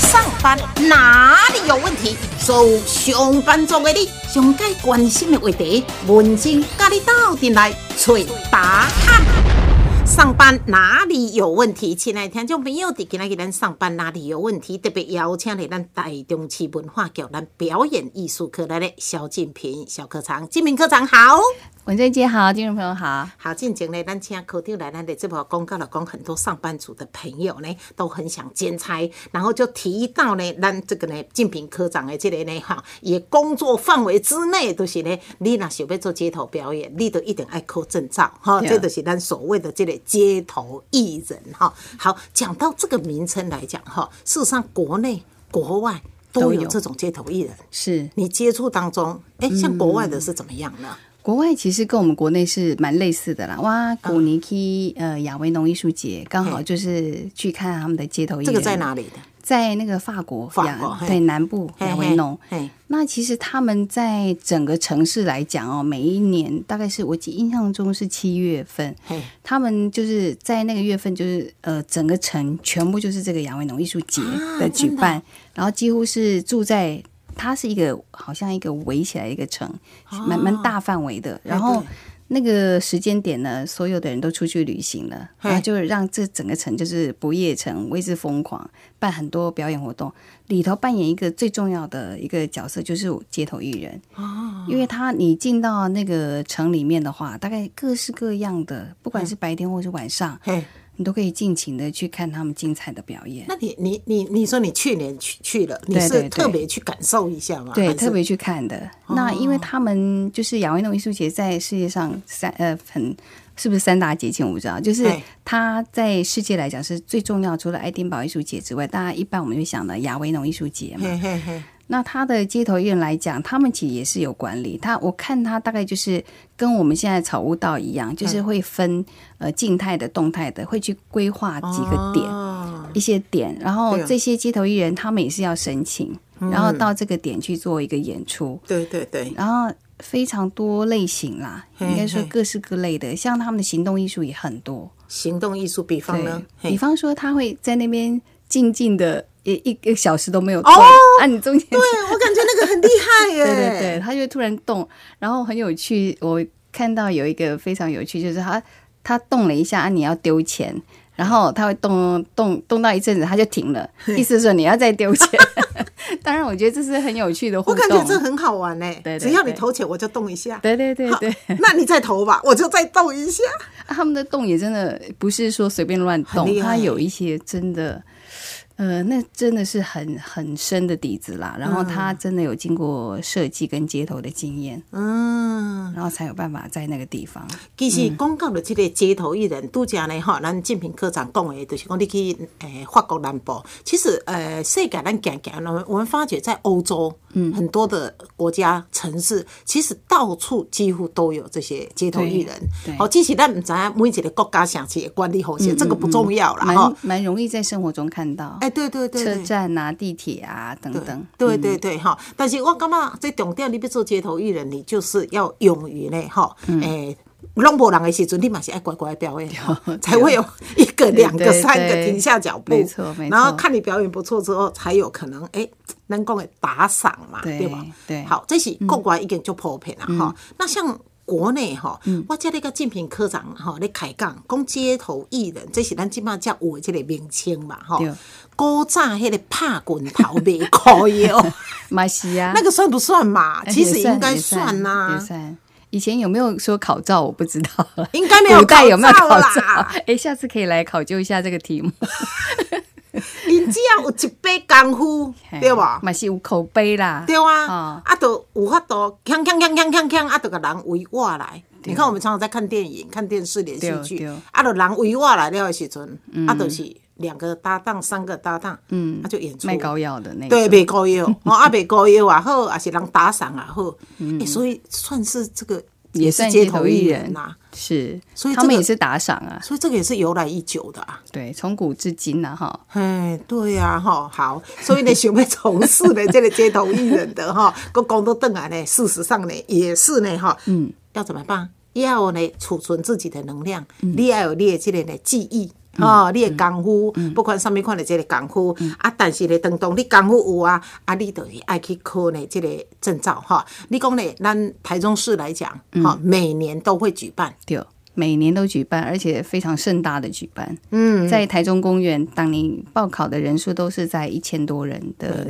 上班哪里有问题？所有上班族的你，上该关心的话题，文静跟你斗阵来找答案。上班哪里有问题？亲爱的听众朋友，伫今仔日咱上班哪里有问题？特别邀请嚟咱台中市文化局咱表演艺术科来的萧敬平小科长，敬平科长好。文珍姐好，听众朋友好。好，进前呢，咱请科长来咱的这部公告了，讲很多上班族的朋友呢，都很想兼差，然后就提到呢，咱这个呢，敬平科长的这个呢，哈，也工作范围之内，都是呢，你若想要做街头表演，你都一定爱考证照，哈，这都是咱所谓的这个街头艺人，哈。好，讲到这个名称来讲，哈，事实上国内国外都有这种街头艺人，是你接触当中，哎，像国外的是怎么样呢？国外其实跟我们国内是蛮类似的啦。哇，古尼基呃亚维农艺术节刚好就是去看他们的街头艺人。这个在？哪里的？在那个法国，法国对南部嘿亚维农。那其实他们在整个城市来讲哦，每一年大概是我记印象中是七月份，他们就是在那个月份，就是呃，整个城全部就是这个亚维农艺术节的举办，然后几乎是住在它是一个好像一个围起来一个城，蛮蛮大范围的。然后对那个时间点呢，所有的人都出去旅行了，嘿然后就让这整个城就是不夜城，为之疯狂，办很多表演活动。里头扮演一个最重要的一个角色就是街头艺人，哦，因为他你进到那个城里面的话，大概各式各样的，不管是白天或是晚上，嘿。你都可以尽情的去看他们精彩的表演。那你你你你说你去年去去了，你是特别去感受一下吗？还对，特别去看的。那因为他们就是亚维农艺术节，在世界上三呃很是不是三大节庆我不知道，就是对它在世界来讲是最重要，除了爱丁堡艺术节之外，大家一般我们就想到亚维农艺术节嘛。嘿嘿嘿，那他的街头艺人来讲，他们其实也是有管理。他我看他大概就是跟我们现在草屋道一样，就是会分呃静态的、动态的，会去规划几个点。哦。一些点，然后这些街头艺人他们也是要申请，然后到这个点去做一个演出，对对对，然后非常多类型啦，应该说各式各类的，像他们的行动艺术也很多。行动艺术，比方呢，，比方说他会在那边静静的一一个小时都没有动，哦啊，你中间对 我感觉那个很厉害耶，对 对对，他就会突然动，然后很有趣。我看到有一个非常有趣，就是它它动了一下，啊、你要丢钱，然后它会动动动到一阵子，它就停了，意思是说你要再丢钱。当然，我觉得这是很有趣的互我。感觉这很好玩呢。对对只要你投钱，我就动一下。对对对对，那你再投吧，我就再动一下。啊他们的动也真的不是说随便乱动，它有一些真的。呃，那真的是很很深的底子啦，然后他真的有经过设计跟街头的经验，嗯，然后才有办法在那个地方。其实讲到了这个街头艺人，拄则呢吼，咱建平科长讲的，就是讲你去诶法国南部，其实呃世界咱行行，我们我们发觉在欧洲，嗯，很多的国家城市，其实到处几乎都有这些街头艺人。好，其实咱唔知影每一个国家城市的管理方式，这个不重要啦，蛮哈。蛮容易在生活中看到。哎，对对对车对。站啊、地铁啊等等。对对对哈，但是我感觉这重点，你要做街头艺人，你就是要勇于呢哈，嗯。诶、拢无人的时阵，你嘛是爱乖乖表演，哈。才会有一个、两个、对三个对。停下脚步，没错没错。然后看你表演不错之后，才有可能诶，能讲的打赏嘛，对对吧？对。嗯好，这是国外已经就普遍了哈。那像国内哈，我叫那个竞品科长哈，咧开讲讲街头艺人，这是咱即马叫有的这个名称嘛哈。对。古早迄个拍棍头卖烤药。马西亚那个算不算嘛？哎其实应该算算呐。以前有没有说考照？我不知道了。应该没有古代有没有考照考照啦？哎，下次可以来考究一下这个题目，因只要有一杯功夫，对吧？嘛是有口碑啦。对啊，哦啊，都有法度，锵锵锵锵锵锵，啊，都个人围我来。你看，我们常常在看电影、看电视连续剧啊，都人围我来了的时阵，啊，都是两个搭档、三个搭档，嗯，啊，就演出卖膏药的那对，种。卖膏药，哦，啊，卖膏药也好，还是人打赏也好，欸所以算是这个嗯也是街头艺艺人人呐，是，所以这个他们也是打赏啊。所以这个也是由来已久的啊。对，从古至今啊，哈。哎，对呀、哈，好，所以呢，想要从事呢 这个街头艺人的哈，个工作邓来呢，事实上呢，也是呢，哈，嗯，要怎么办？要呢储存自己的能量，你要有你的这个呢记忆，吼、你的功夫，不管什么款的这个功夫，啊，但是咧，当当你功夫有啊，啊，你就是爱去考呢这个证照哈。你讲咧，咱台中市来讲，哈、每年都会举办，对，每年都举办，而且非常盛大的举办。嗯，在台中公园，当年报考的人数都是在一千多人的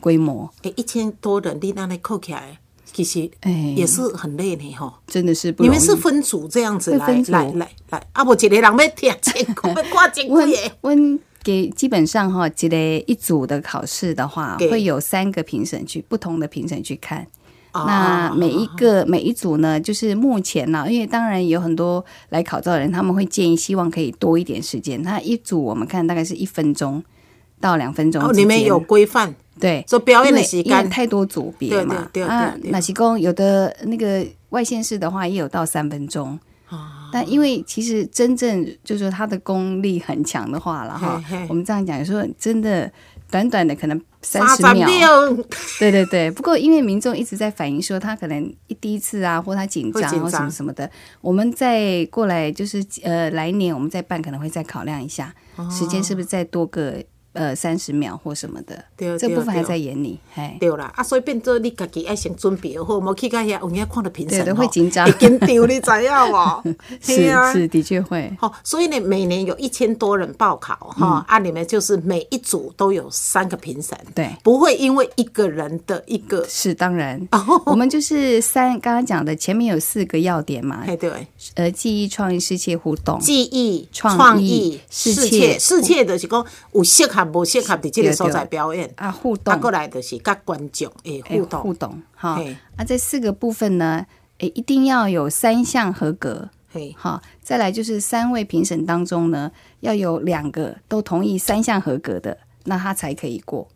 规模，诶、一千多人，你那里扣起来，其实哎也是很累呢哈。真的是。你们是分组这样子来来来来，啊，无一个人要听千块，要 挂千温几个。温给基本上哈，这个一组的考试的话，对会有三个评审去不同的评审去看。哦那每一个每一组呢，就是目前呢，因为当然有很多来考照的人，他们会建议希望可以多一点时间。那一组我们看大概是一分钟到两分钟哦。你们有规范，对，做表演的时因为间，太多组别嘛，对对对啊对，对那其公有的那个外县市的话也有到三分钟。啊。但因为其实真正就是说他的功力很强的话了哈我们这样讲，有时候真的短短的可能三十秒，秒，对对对。不过因为民众一直在反映说他可能一第一次啊，或他紧张会紧张或什么什么的，我们再过来就是呃来年我们再办可能会再考量一下时间是不是再多个呃三十秒或什么的，这部分还在眼里，嘿。对啦，啊，所以变做你家己爱先准备好，无去到遐有影看到评审对会紧张。会紧张，你知影无？是啊。是，的确会。好，所以呢，每年有一千多人报考哈，啊，你们就是每一组都有三个评审，对。不会因为一个人的一个，是当然，哦。我们就是三刚刚讲的前面有四个要点嘛，哎，对，呃，记忆、创意、世界互动，记忆、创创意意、视视切切、视切就是讲有适合无适合伫这个所在表演，啊，互啊，动，过来就是甲观众的哎互动，互动，哈。嘿，啊，这四个部分呢，诶，一定要有三项合格，嘿，好，再来就是三位评审当中呢，要有两个都同意三项合格的，那他才可以过。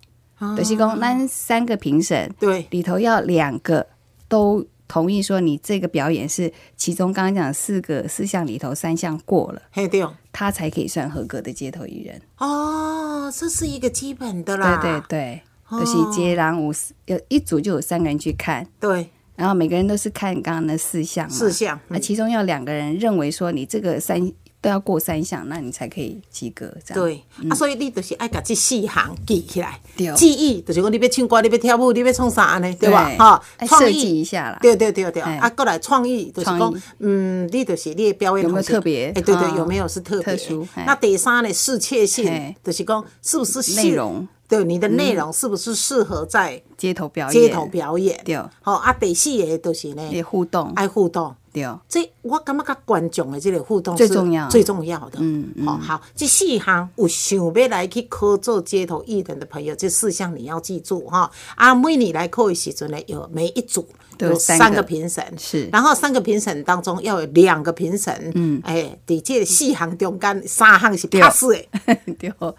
德西公，那三个评审对，里头要两个都同意说你这个表演是其中刚刚讲的四个四项里头三项过了，嘿对，他才可以算合格的街头艺人。哦，这是一个基本的啦，对对对，就是接然五有一组就有三个人去看，对，然后每个人都是看刚刚那四项嘛，四项，那嗯其中要两个人认为说你这个三都要过三项，那你才可以及格。这样。对，啊，所以你就是爱把这四项记起来。对，记忆就是讲你要唱歌，你要跳舞，你要创啥呢？对。吧？对哈，创哎设计意。一下啦。对对对对，哎。啊，过来创意就是讲，嗯，你就是你的表演有没有特别？哎，对对，啊有没有是特别？那第三呢，适切性哎，就是讲是不是适内容。嗯对你的内容是不是适合在街头表演，街头表演？对，好啊，第四个就是呢，互动，爱互动。对，这我感觉甲观众的这个互动是最重要。最重要的。嗯嗯。好、好，这四项有想要来去考做街头艺人的朋友，这四项你要记住哈。啊，每年来考的时阵呢，有每一组有有三三个个评审，是。然后三个评审当中要有两个评审，嗯，哎，伫这四项中间三项是 pass 的，对。哦，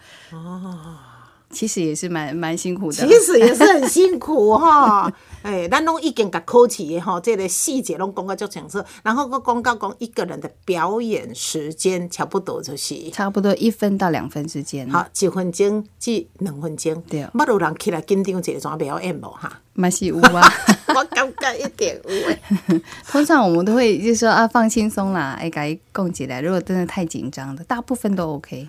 其实也是蛮蛮辛苦的其。实也是很辛苦哈。哎，咱拢已经甲考试的吼，这个细节拢讲到足清楚，然后个讲到讲一个人的表演时间差不多就是。差不多一分到两分之间，好，几分钟至两分钟。对捌有人起来紧张一个怎表演无哈？蛮是有啊。我感觉一点有诶。通常我们都会就说啊，放轻松啦，哎，改供起来。如果真的太紧张的，大部分都 OK。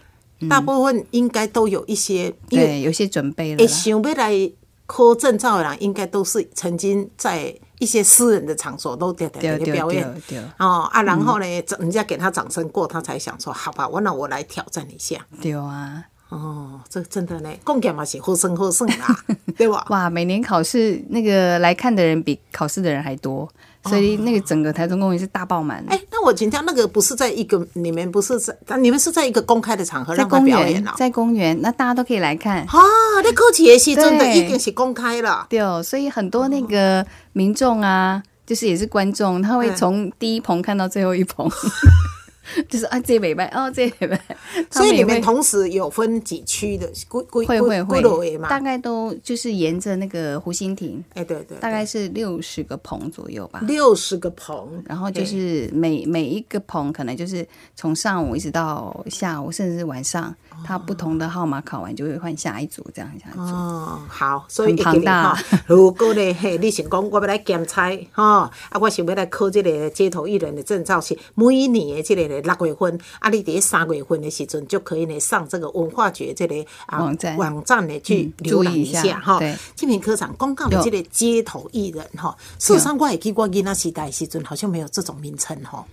大部分应该都有一些，因为对，有些准备了。想要来考证照的人，应该都是曾经在一些私人的场所都在在对对对表演。对哦啊，然后呢，人家给他掌声过，他才想说，好吧，我那我来挑战一下。对啊！哦，这真的呢，贡献嘛是好生好胜啦，对吧？哇，每年考试那个来看的人比考试的人还多，所以那个整个台中公园是大爆满。哎，那我请教，那个不是在一个，你们不是在，你们是在一个公开的场合在让他公园表演啊？，在公园，那大家都可以来看。啊，那科技也是真的对已经是公开了。对哦，所以很多那个民众啊，就是也是观众，他会嗯从第一棚看到最后一棚，就是啊，这礼拜哦，这礼拜，所以你们同时有分几区的，会会会，嘛？大概都就是沿着那个湖心亭，哎，对对，大概是六十个棚左右吧。六十个棚，然后就是每每一个棚可能就是从上午一直到下午，甚至是晚上，它不同的号码考完就会换下一组，这样下一组。哦，好，所以很庞大哈。如果呢，嘿，你想讲我要来检查哈，啊，我想要来考这个街头艺人的证照是每一年的这个个六月份，啊，你伫三月份的时阵就可以呢上这个文化局这个啊网站网站呢去浏览一下下哈对。金平科长公告的这个街头艺人哈，事实上我也去过囡仔时代的时阵好像没有这种名称哈。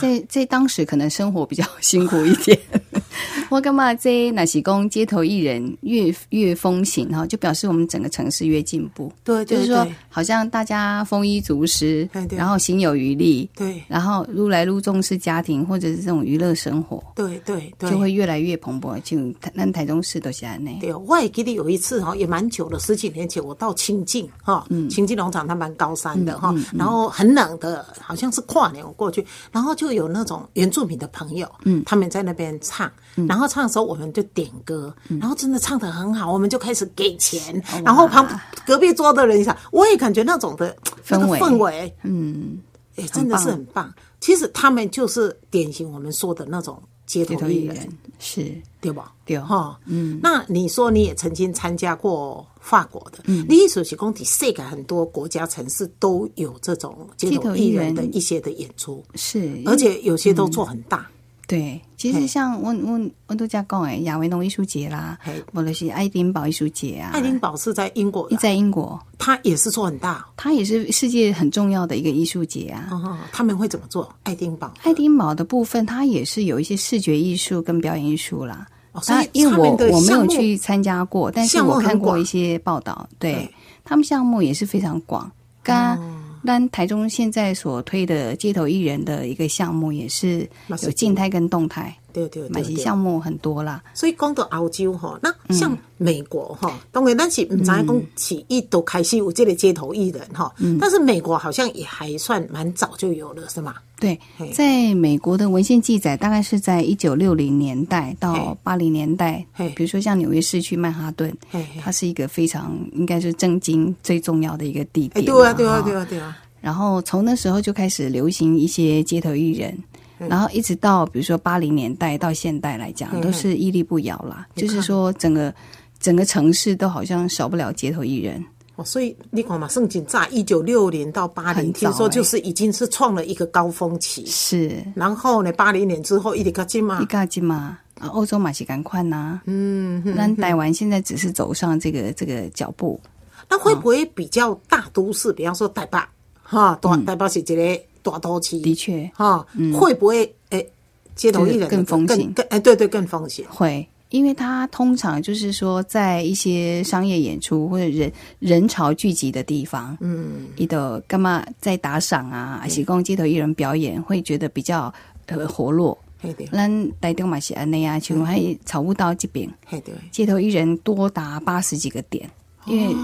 在在当时可能生活比较辛苦一点。我干嘛这那是讲街头艺人越越风行哈，就表示我们整个城市越进步。对对就是说，好像大家丰衣足食然后行有余力，对。然后撸来撸重视家庭或者是这种娱乐生活，对对对，就会越来越蓬勃。就那台中市都是安内，对，我也记得有一次哈，也蛮久了，十几年前，我到清境哈，清境农场它蛮高山的哈，然后很冷的，好像是跨年我过去，然后就有那种原住民的朋友，嗯，他们在那边唱，然后唱的时候我们就点歌，然后真的唱的很好，我们就开始给钱，然后旁隔壁桌的人一下，我也感觉那种的氛围。氛围，嗯，哎，真的是很棒。其实他们就是典型我们说的那种街街头艺人，是。对吧？对。哈，嗯，那你说你也曾经参加过法国的，嗯，你意思是讲，伫世界很多国家城市都有这种街头艺人的一些的演出，是，而且有些都做很大，对，其实像温温温度加讲诶，亚维农艺术节啦嘿，或者是爱丁堡艺术节啊，爱丁堡是在英国的，在英国，它也是做很大，它也是世界很重要的一个艺术节啊。哦，他们会怎么做？爱丁堡，爱丁堡的部分，它也是有一些视觉艺术跟表演艺术啦。哦所以那因为我他们的我没有去参加过，但是我看过一些报道，对对他们项目也是非常广。跟哦但台中现在所推的街头艺人的一个项目，也是有静态跟动态，对对买对。项目很多啦。所以讲到澳洲哈，那像美国哈，当然咱是唔知讲起一都开始有这个街头艺人哈，但是美国好像也还算蛮早就有了，是吗？对，在美国的文献记载，大概是在一九六零年代到嘿。八零年代，比如说像纽约市区曼哈顿它是一个非常应该是正经最重要的一个地哎，点。对啊，对啊，哈。对啊，对啊，然后从那时候就开始流行一些街头艺人，然后一直到比如说八零年代到现代来讲，嗯都是屹立不摇啦。就是说整个整个城市都好像少不了街头艺人。哦，所以你看嘛，圣经在一九六零到八零，听说欸就是已经是创了一个高峰期，是。然后呢，八零年之后一直较进嘛一，个金嘛，啊，欧洲马是赶快呐，嗯，那台湾现在只是走上这个这个脚步，那会不会比较大都市，比方说台北，哈，大嗯。台北是一个大都市，的确。哈，会不会诶，街头艺人更风行。更哎，对对，更风行。会。因为它通常就是说，在一些商业演出或者人人潮聚集的地方，嗯，你的干嘛在打赏啊，还是供街头艺人表演，会觉得比较呃活络。嘿对，咱台中嘛是安内啊，像还草悟道这边，对，街头艺人多达八十几个点，因为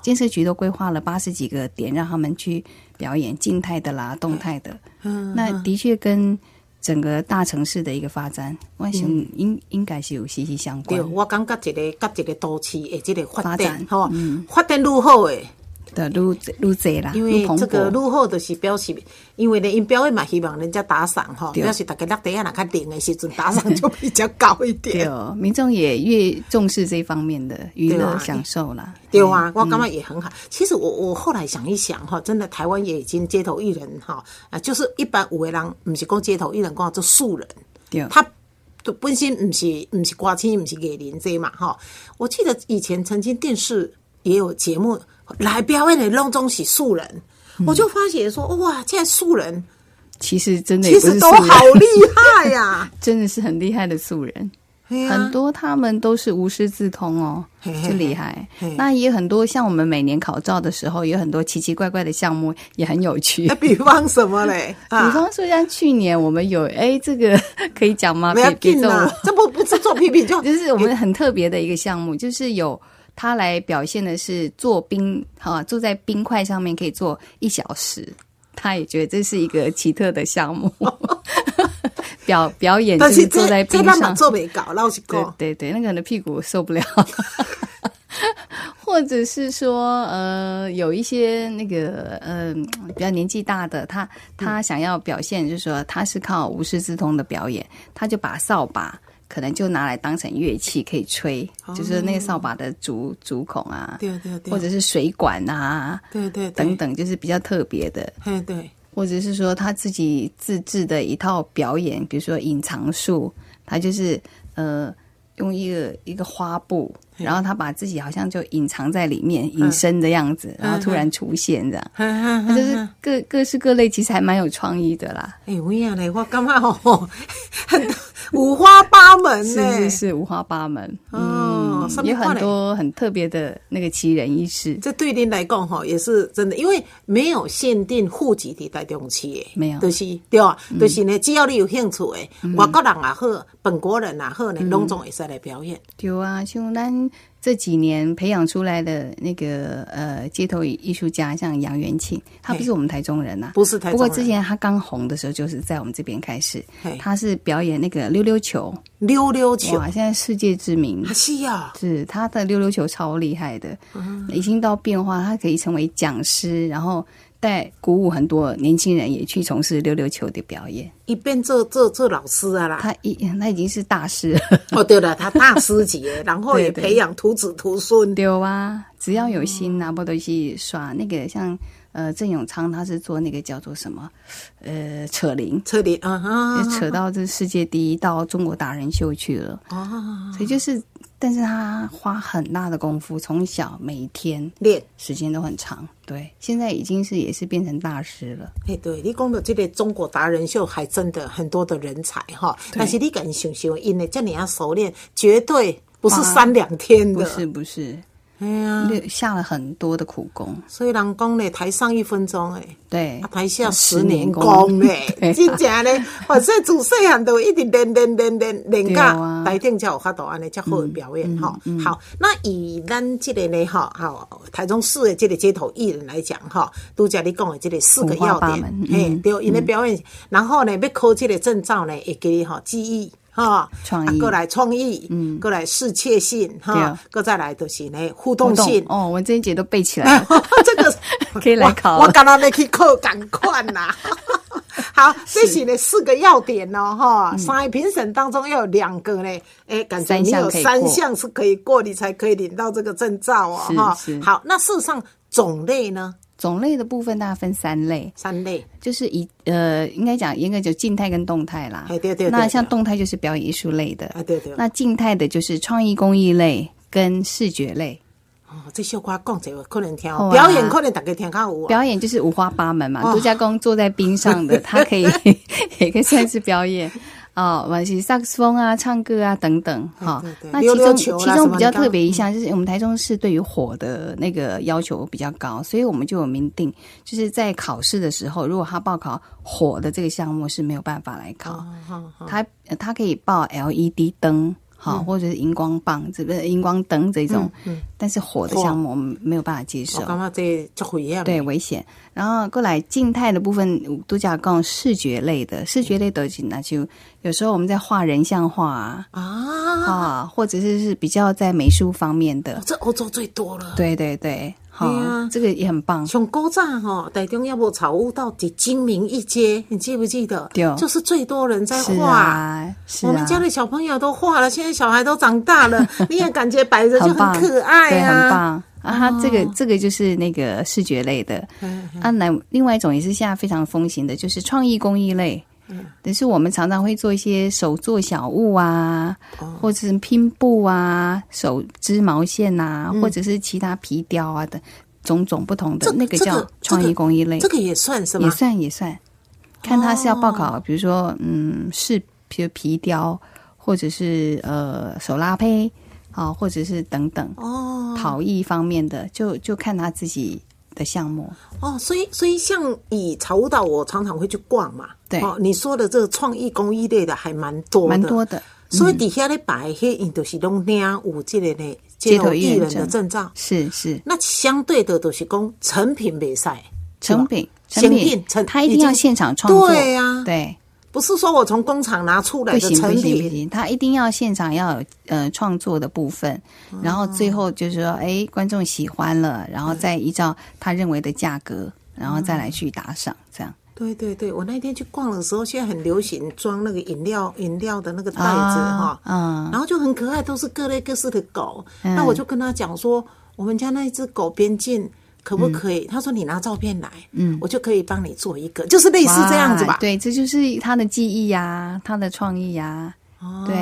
建设局都规划了八十几个点，让他们去表演静态的啦、动态的。嗯，那的确跟整个大城市的一个发展，我想应应该是有息息相关。对，关我感觉一个甲一个都市的这个发发展展吼，发展愈好诶，的路路贼啦，因为这个勃。愈好就是表示，因为呢，因表演嘛希望人家打赏吼，对表示大家落地啊，若较灵的时阵打赏就比较高一对点。哦，民众也越重视这方面的娱乐享受啦。对啊，我感觉也很好。其实我我后来想一想哈，真的台湾也已经街头艺人哈啊，就是一般有的人不是讲街头艺人，讲做素人，对，他本身不是不是歌星，不是艺人这嘛哈。我记得以前曾经电视也有节目来表演的拢总是素人，我就发现说哇，现在素人其实真的其实都好厉害呀、真的是很厉害的素人。很多他们都是无师自通哦，就厉害嘿。那也很多像我们每年考照的时候，有很多奇奇怪怪的项目，也很有趣。比方什么嘞？比 啊，方说，像去年我们有哎，这个可以讲吗？不要别别揍我，，这不不是做批评，就就是我们很特别的一个项目，就是有他来表现的是做冰，啊，坐在冰块上面可以坐一小时。他也觉得这是一个奇特的项目，表表演就但是坐在冰上，做没搞，老实对讲，对对，那个人的屁股受不了，或者是说，呃，有一些那个，呃，比较年纪大的，他他想要表现，就是说他是靠无师自通的表演，他就把扫把可能就拿来当成乐器可以吹，就是那个扫把的竹竹孔啊，对对对，或者是水管啊对对对。等，等，就是比较特别的。对对，或者是说他自己自制的一套表演，比如说隐藏术，他就是呃用一个一个花布，然后他把自己好像就隐藏在里面，隐身的样子，然后突然出现这样，他就是各各式各类，其实还蛮有创意的啦。哎，有影嘞，我感觉哦，很五花八门是呢。是是，五花八门，哦嗯，有很多很特别的那个奇人异事。这对您来讲哈，也是真的，因为没有限定户籍的台中市的，没有。就是对啊，就是呢，只要你有兴趣的，外国人也好，本国人也好呢，拢总会使来表演。对啊，像咱这几年培养出来的那个呃街头艺术家，像杨元庆，他不是我们台中人呐、不是台中人。不过之前他刚红的时候，就是在我们这边开始，他是表演那个溜溜球，溜溜球，哇，现在世界知名。啊。是啊，是他的溜溜球超厉害的，嗯。已经到变化，他可以成为讲师，然后带鼓舞很多年轻人也去从事溜溜球的表演。一边做做做老师啊啦。他已他已经是大师了。哦，对了，他大师级，然后也培养徒子徒孙。对啊，只要有心呐、不都去耍那个像呃郑永昌，他是做那个叫做什么呃扯铃，扯铃啊啊就扯到这世界第一，到中国达人秀去了。啊，所以就是，但是他花很大的功夫，从小每一天练。时间都很长。对，现在已经是也是变成大师了。哎，对你讲的这个中国达人秀，还真的很多的人才哈。但是你敢想想，因为这你要熟练，绝对不是三两天的。不是不是，哎呀，略下了很多的苦功。所以人讲呢，台上一分钟，哎，对啊，，台下十十年年功嘞 对，真正嘞，反正自细汉都一直练练练练练对到啊台顶才有法度安尼才好的表演哈。好，那以咱这个呢哈，好台中市的这个街头艺人来讲哈，都家你讲的这个四个要点八门，嘿，嗯对，因为表演，然后呢要考这个证照呢，也给你哈记忆。哈，创意。啊过来创意，嗯，过来适切性，哈对，过再来就是呢互动性，哦，我这一节都背起来了。这个 可以来考。我我刚刚那去考，赶快啦！好，这是呢四个要点哦，哈，三个评审当中要有两个呢，哎，感觉你有三项是可以过，你才可以领到这个证照哦，哈。好，那事实上种类呢，种类的部分大概分三类，三类，就是一呃，应该讲应该就静态跟动态啦。哎对对对那像动态就是表演艺术类的，哎，对对。那静态的就是创意工艺类跟视觉类。哦，这小可讲者可能听表演，可能大家听较有啊。表演就是五花八门嘛，哦度假宫坐在冰上的，他可以 也可以算是表演。哦，完是萨克斯风啊、唱歌啊等等，哈、那其中其中比较特别一项就是我们台中市对于火的那个要求比较高，所以我们就有明定，就是在考试的时候，如果他报考火的这个项目是没有办法来考，他呃他可以报 LED 灯。好，或者是荧光棒，这个荧光灯这种，嗯但是火的项目我们没有办法接受。对，危险。然后过来静态的部分，度假讲视觉类的，视觉类的那就有时候我们在画人像画啊，啊，啊或者是是比较在美术方面的，这欧洲最多了。对对对，好、对啊这个也很棒。从古早吼，台中要不草悟道的精明一街，你记不记得？对就是最多人在是画。啊，我们家的小朋友都画了，现在小孩都长大了，你也感觉摆着就很，可爱对，啊，很棒。啊，它这个这个就是那个视觉类的，啊，那另外一种也是现在非常风行的，就是创意工艺类。但是我们常常会做一些手做小物啊，或者是拼布啊、手织毛线啊，或者是其他皮雕啊的种种不同的，那个叫创意工艺类，这个也算是也？算也算。看他是要报考，比如说嗯，是比如皮雕，或者是呃手拉胚，啊，或者是等等。哦陶艺方面的，就就看他自己的项目。哦，所以所以像以草悟道，我常常会去逛嘛。对哦，你说的这个创意工艺类的还蛮多的，蛮多的。所以底下的摆迄，因都是拢领有这个的街头艺人的证证照。是是，那相对的都是讲成品比赛，成品成成品成他一定要现场创作。对呀对，不是说我从工厂拿出来不行的成不行不品。行，他一定要现场要有呃创作的部分，然后最后就是说，哎，观众喜欢了，然后再依照他认为的价格，然后再来去打赏，这样。对对对，我那天去逛的时候，现在很流行装那个饮料饮料的那个袋子哈、嗯，然后就很可爱，都是各类各式的狗。那我就跟他讲说，我们家那一只狗边境可不可以？他说你拿照片来，嗯，我就可以帮你做一个，就是类似这样子吧。哇。对，这就是他的记忆呀、他的创意呀、哦。对，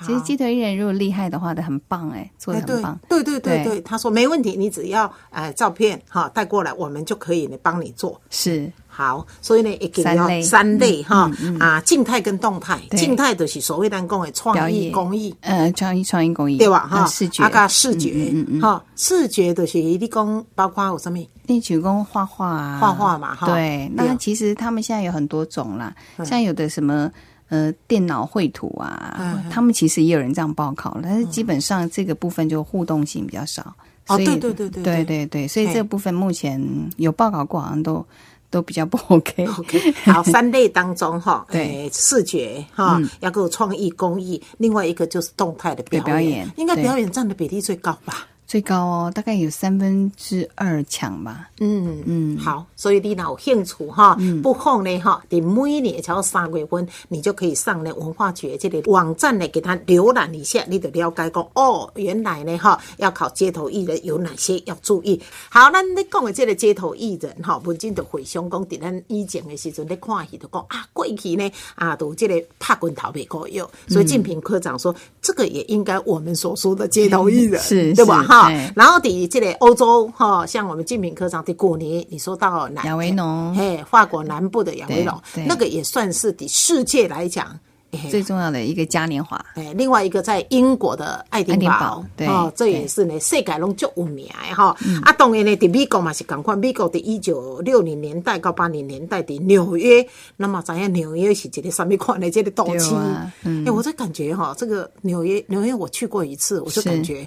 其实好街头艺人如果厉害的话，的很棒哎，做的哎很棒。对对对对。对对，他说没问题，你只要呃照片哈带过来，我们就可以呢帮你做。是。好，所以呢，一定要三类。三类哈啊，静态跟动态。对。静态就是所谓咱讲的表创意演。工艺，呃，创意创意工艺对吧？哈，啊视觉。啊，甲视觉。哈，视觉就是你讲包括有什么？你举工画画啊，画画嘛哈对，那其实他们现在有很多种啦，像有的什么呃，电脑绘图啊，他们其实也有人这样报考，但是基本上这个部分就互动性比较少。哦，对对对对对对。对，所以这部分目前有报考过好像都都比较不 OK。OK，好，三类当中哈，对，视觉哈，要个创意工艺，另外一个就是动态的表演，应该表演占的比例最高吧。最高哦，大概有三分之二强吧。嗯嗯好，所以你若有兴趣哈，不妨呢哈，你每年超三月份，你就可以上呢文化局这个网站呢，给他浏览一下，你就了解讲哦，原来呢哈，要考街头艺人有哪些要注意。好，那你讲的这个街头艺人哈，文静就回想讲，伫咱以前的时阵咧看戏，就讲啊，过去呢啊，都这个拍滚头袂过有，所以静平科长说，这个也应该我们所说的街头艺人，是对吧？是哈，然后底这个欧洲哈，像我们竞品科长的古尼，你说到南亚维农。嘿，法国南部的亚维农对，对那个也算是的世界来讲，最重要的一个嘉年华，哎，另外一个在英国的爱丁堡堡，对哦，这也是呢，世界拢足有名的哈。啊，当然呢，伫美国嘛是共款，美国的一九六零年代到八零年代的纽约，那么咱要纽约是一个什么款的这个都市？对啊嗯。哎，我在感觉哈，这个纽约，纽约我去过一次，我就感觉，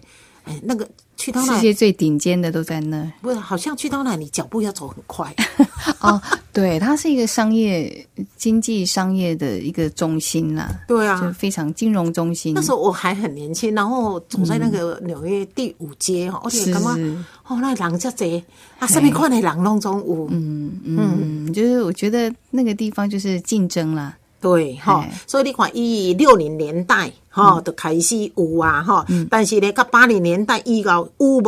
哎，那个去到那世界最顶尖的都在那。不是，好像去到那里脚步要走很快。哦，对，它是一个商业、经济、商业的一个中心啦，对啊就非常金融中心。那时候我还很年轻，然后走在那个纽约第五街哦，而且是感觉是哦，那人遮济啊，上面看的人拢中有。嗯嗯，就是我觉得那个地方就是竞争啦，对哈，所以你看，以六零年代哈就开始有啊哈，但是呢，到八零年代以后有无？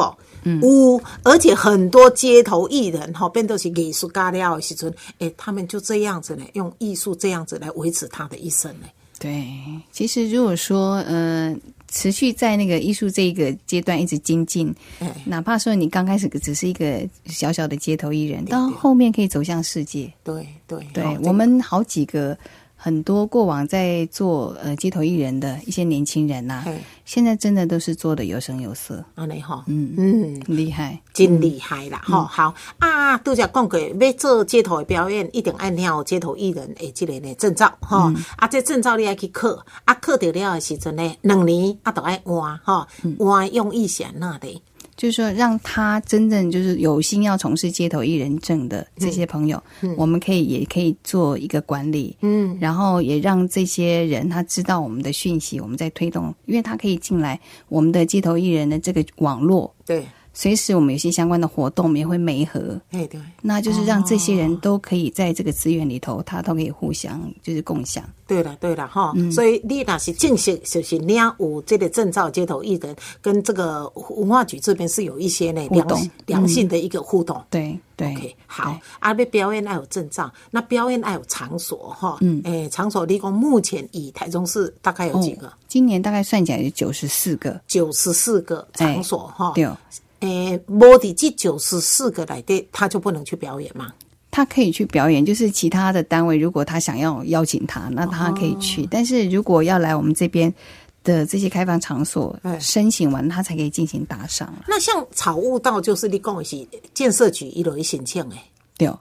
有，而且很多街头艺人哈，变都是艺术家了的时阵，诶，他们就这样子呢，用艺术这样子来维持他的一生呢。对，其实如果说呃，持续在那个艺术这一个阶段一直精进，哎哪怕说你刚开始只是一个小小的街头艺人，到后面可以走向世界。对对对、哦我们好几个很多过往在做呃街头艺人的一些年轻人呐、嘿。现在真的都是做的有声有色，啊，你好，嗯。嗯。厉害。真厉害啦！吼、好。啊，拄则讲过，要做街头的表演，一定爱领有街头艺人的即个呢证照，吼、啊，这证照你爱去考，啊，考得了的时阵呢，两年啊，都爱换，吼，换用意是安那的，就是说，让他真正就是有心要从事街头艺人证的这些朋友，我们可以也可以做一个管理，嗯，然后也让这些人他知道我们的讯息，我们在推动，因为他可以进来我们的街头艺人的这个网络，对，随时我们有些相关的活动，我们也会媒合，哎对，那就是让这些人都可以在这个资源里头，他都可以互相就是共享。对了对了哈、嗯。所以你那是正式就是领有这个证照街头艺人，跟这个文化局这边是有一些呢良互动。良性的一个互动。对对 OK，好，啊，要表演要有证照，那表演要有场所哈，嗯。诶、场所立功目前以台中市大概有几个？哦，今年大概算起来有九十四个，九十四个场所哈，对哦，诶，摸底这九十四个来的，他就不能去表演嘛？他可以去表演，就是其他的单位如果他想要邀请他，那他可以哦去。但是如果要来我们这边的这些开放场所哎申请完，他才可以进行打赏啊。那像草悟道，就是你讲的是建设局一类申请的。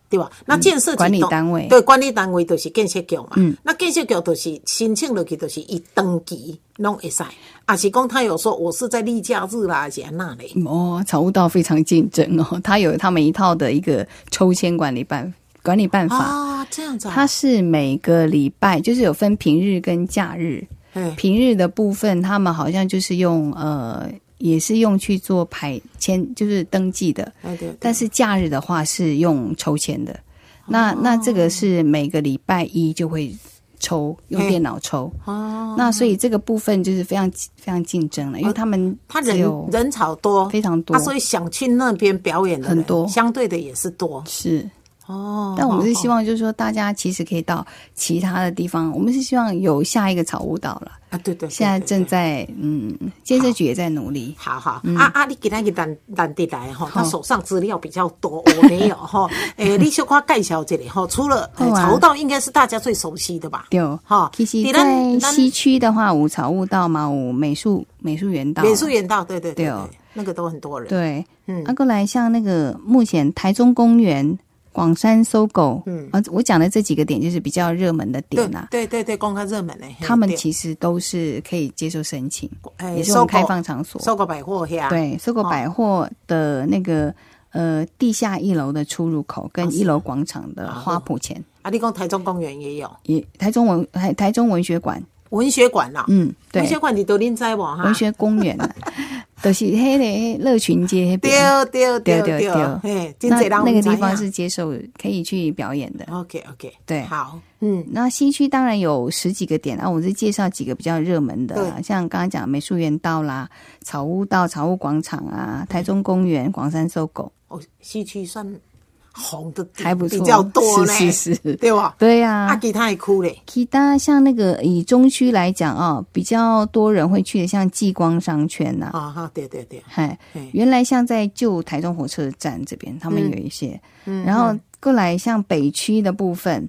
对吧？那建设局管理单位对管理单位就是建设局嘛。嗯那建设局就是申请落去，就是一登记弄会使，啊是讲他有说我是在例假日啦，还是那里。哦，财务道非常竞争哦，他有他们一套的一个抽签管理办管理办法。啊，这样子啊，它是每个礼拜就是有分平日跟假日，哎平日的部分他们好像就是用呃，也是用去做排签，就是登记的。啊对，对但是假日的话是用抽签的。那那这个是每个礼拜一就会抽，用电脑抽。哦，那所以这个部分就是非常非常竞争了，因为他们他人人潮多，非常多他，所以想去那边表演的很多相对的也是多是。哦。但我们是希望望，就是说，大家其实可以到其他的地方。我们是希望有下一个草悟道了。啊，对对，对现在正在，嗯，建设局也在努力。好好，啊啊！你给他个单单地来哈，他手上资料比较多，我没有哈。诶，你小夸介绍这里哈，除了草悟道，应该是大家最熟悉的吧？对，哈，其实你在西区的话，五草悟道嘛，有美术美术园道，美术园道，对对对对哦对，那个都很多人。对，嗯啊，过来像那个目前台中公园、广山搜狗，嗯。啊，我讲的这几个点就是比较热门的对点啦。对对对，公开热门嘞，他们其实都是可以接受申请，哎也是我们开放场所。搜狗百货呀，对，搜狗百货的那个呃地下一楼的出入口跟一楼广场的啊花圃前，啊，你讲台中公园也有。也台中文台台中文学馆，文学馆啦，嗯，对。文，学馆你都恁知无哈？文学公园啊，就是迄个乐群街那对边。对对对对对，嘿，真那那个地方是接受可以去表演的。OK OK，对。好，嗯，那西区当然有十几个点啊，我是介绍几个比较热门的像刚刚讲美术园道啦、草屋道、草屋广场啊、台中公园、广山搜狗，哦，西区算红的地还不错，比较多呢，是是是，对吧？对呀、啊，其他也哭嘞，其他像那个以中区来讲啊，比较多人会去的，像继光商圈呐、啊哈，对对对，嗨，原来像在旧台中火车站这边，他们有一些，嗯然后过来像北区的部分，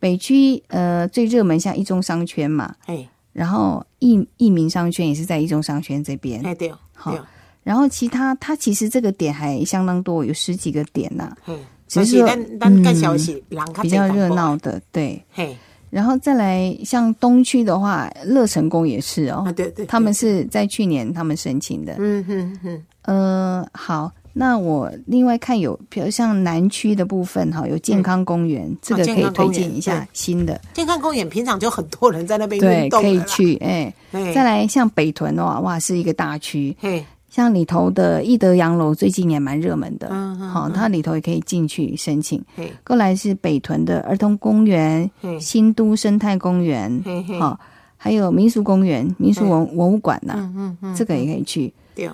北区呃最热门像一中商圈嘛，哎，然后益益民商圈也是在一中商圈这边，哎对，好对，然后其他它其实这个点还相当多，有十几个点呐、嘿，只是说但是咱咱介绍是比较热闹，的，对。嘿，然后再来像东区的话，乐成宫也是哦，啊对对，他们，是在去年他们申请的。嗯哼哼，呃，好，那我另外看有，比如像南区的部分哈，有健康公园，这个可以推荐一下对新的，健康公园平常就很多人在那边对，运动可以去。哎，嘿，再来像北屯的话，哇，是一个大区，嘿，像里头的益德洋楼最近也蛮热门的，好，它里头也可以进去。申请。嘿，过来是北屯的儿童公园、新都生态公园，好，还有民俗公园、民俗文文物馆呐、嗯嗯嗯，这个也可以去。对，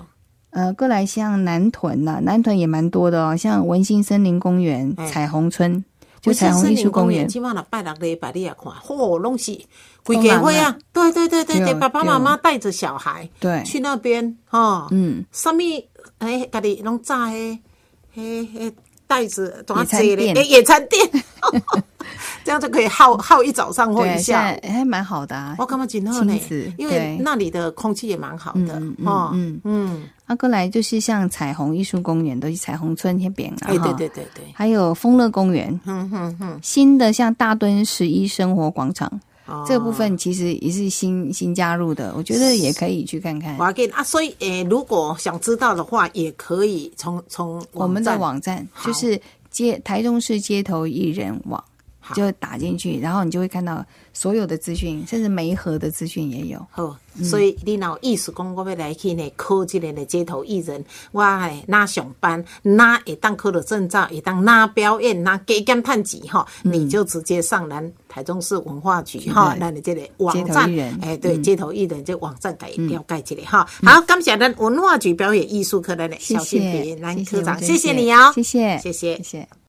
呃，过来像南屯呐、南屯也蛮多的哦，像文心森林公园、哎彩虹村，就彩虹艺术公园，起码了拜六礼拜你也看，嚯，拢是规家伙啊！对对对对对，爸爸妈妈带着小孩对，去那边哈，嗯，什么哎，家己拢炸迄迄迄袋子，怎野餐嘞？店哎，野餐垫，这样就可以耗 耗一早上或，一下午。还蛮好的啊。我感觉真好呢因为那里的空气也蛮好的嗯嗯哦。嗯嗯，啊，过来就是像彩虹艺术公园，都是彩虹村那边啊，哎，对对对对，还有丰乐公园，嗯新的像大墩十一生活广场，哦这个部分其实也是新新加入的，我觉得也可以去看看。我给啊，所以诶，如果想知道的话，也可以从从我们的网站就是街台中市街头艺人网，就打进去，然后你就会看到所有的资讯，甚至每一盒的资讯也有。好，所以你若有意思讲，我要来去呢考这个的街头艺人，我诶哪上班，哪会当考到证照，会当哪表演，哪加减趁钱哈，你就直接上咱台中市文化局哈，对咱的这个网站哎，对，嗯。街头艺人这网站给了解一下哈。好，感谢咱文化局表演艺术科的谢小新谢，平，咱谢谢科长，谢谢你哦，谢谢，谢谢。谢谢。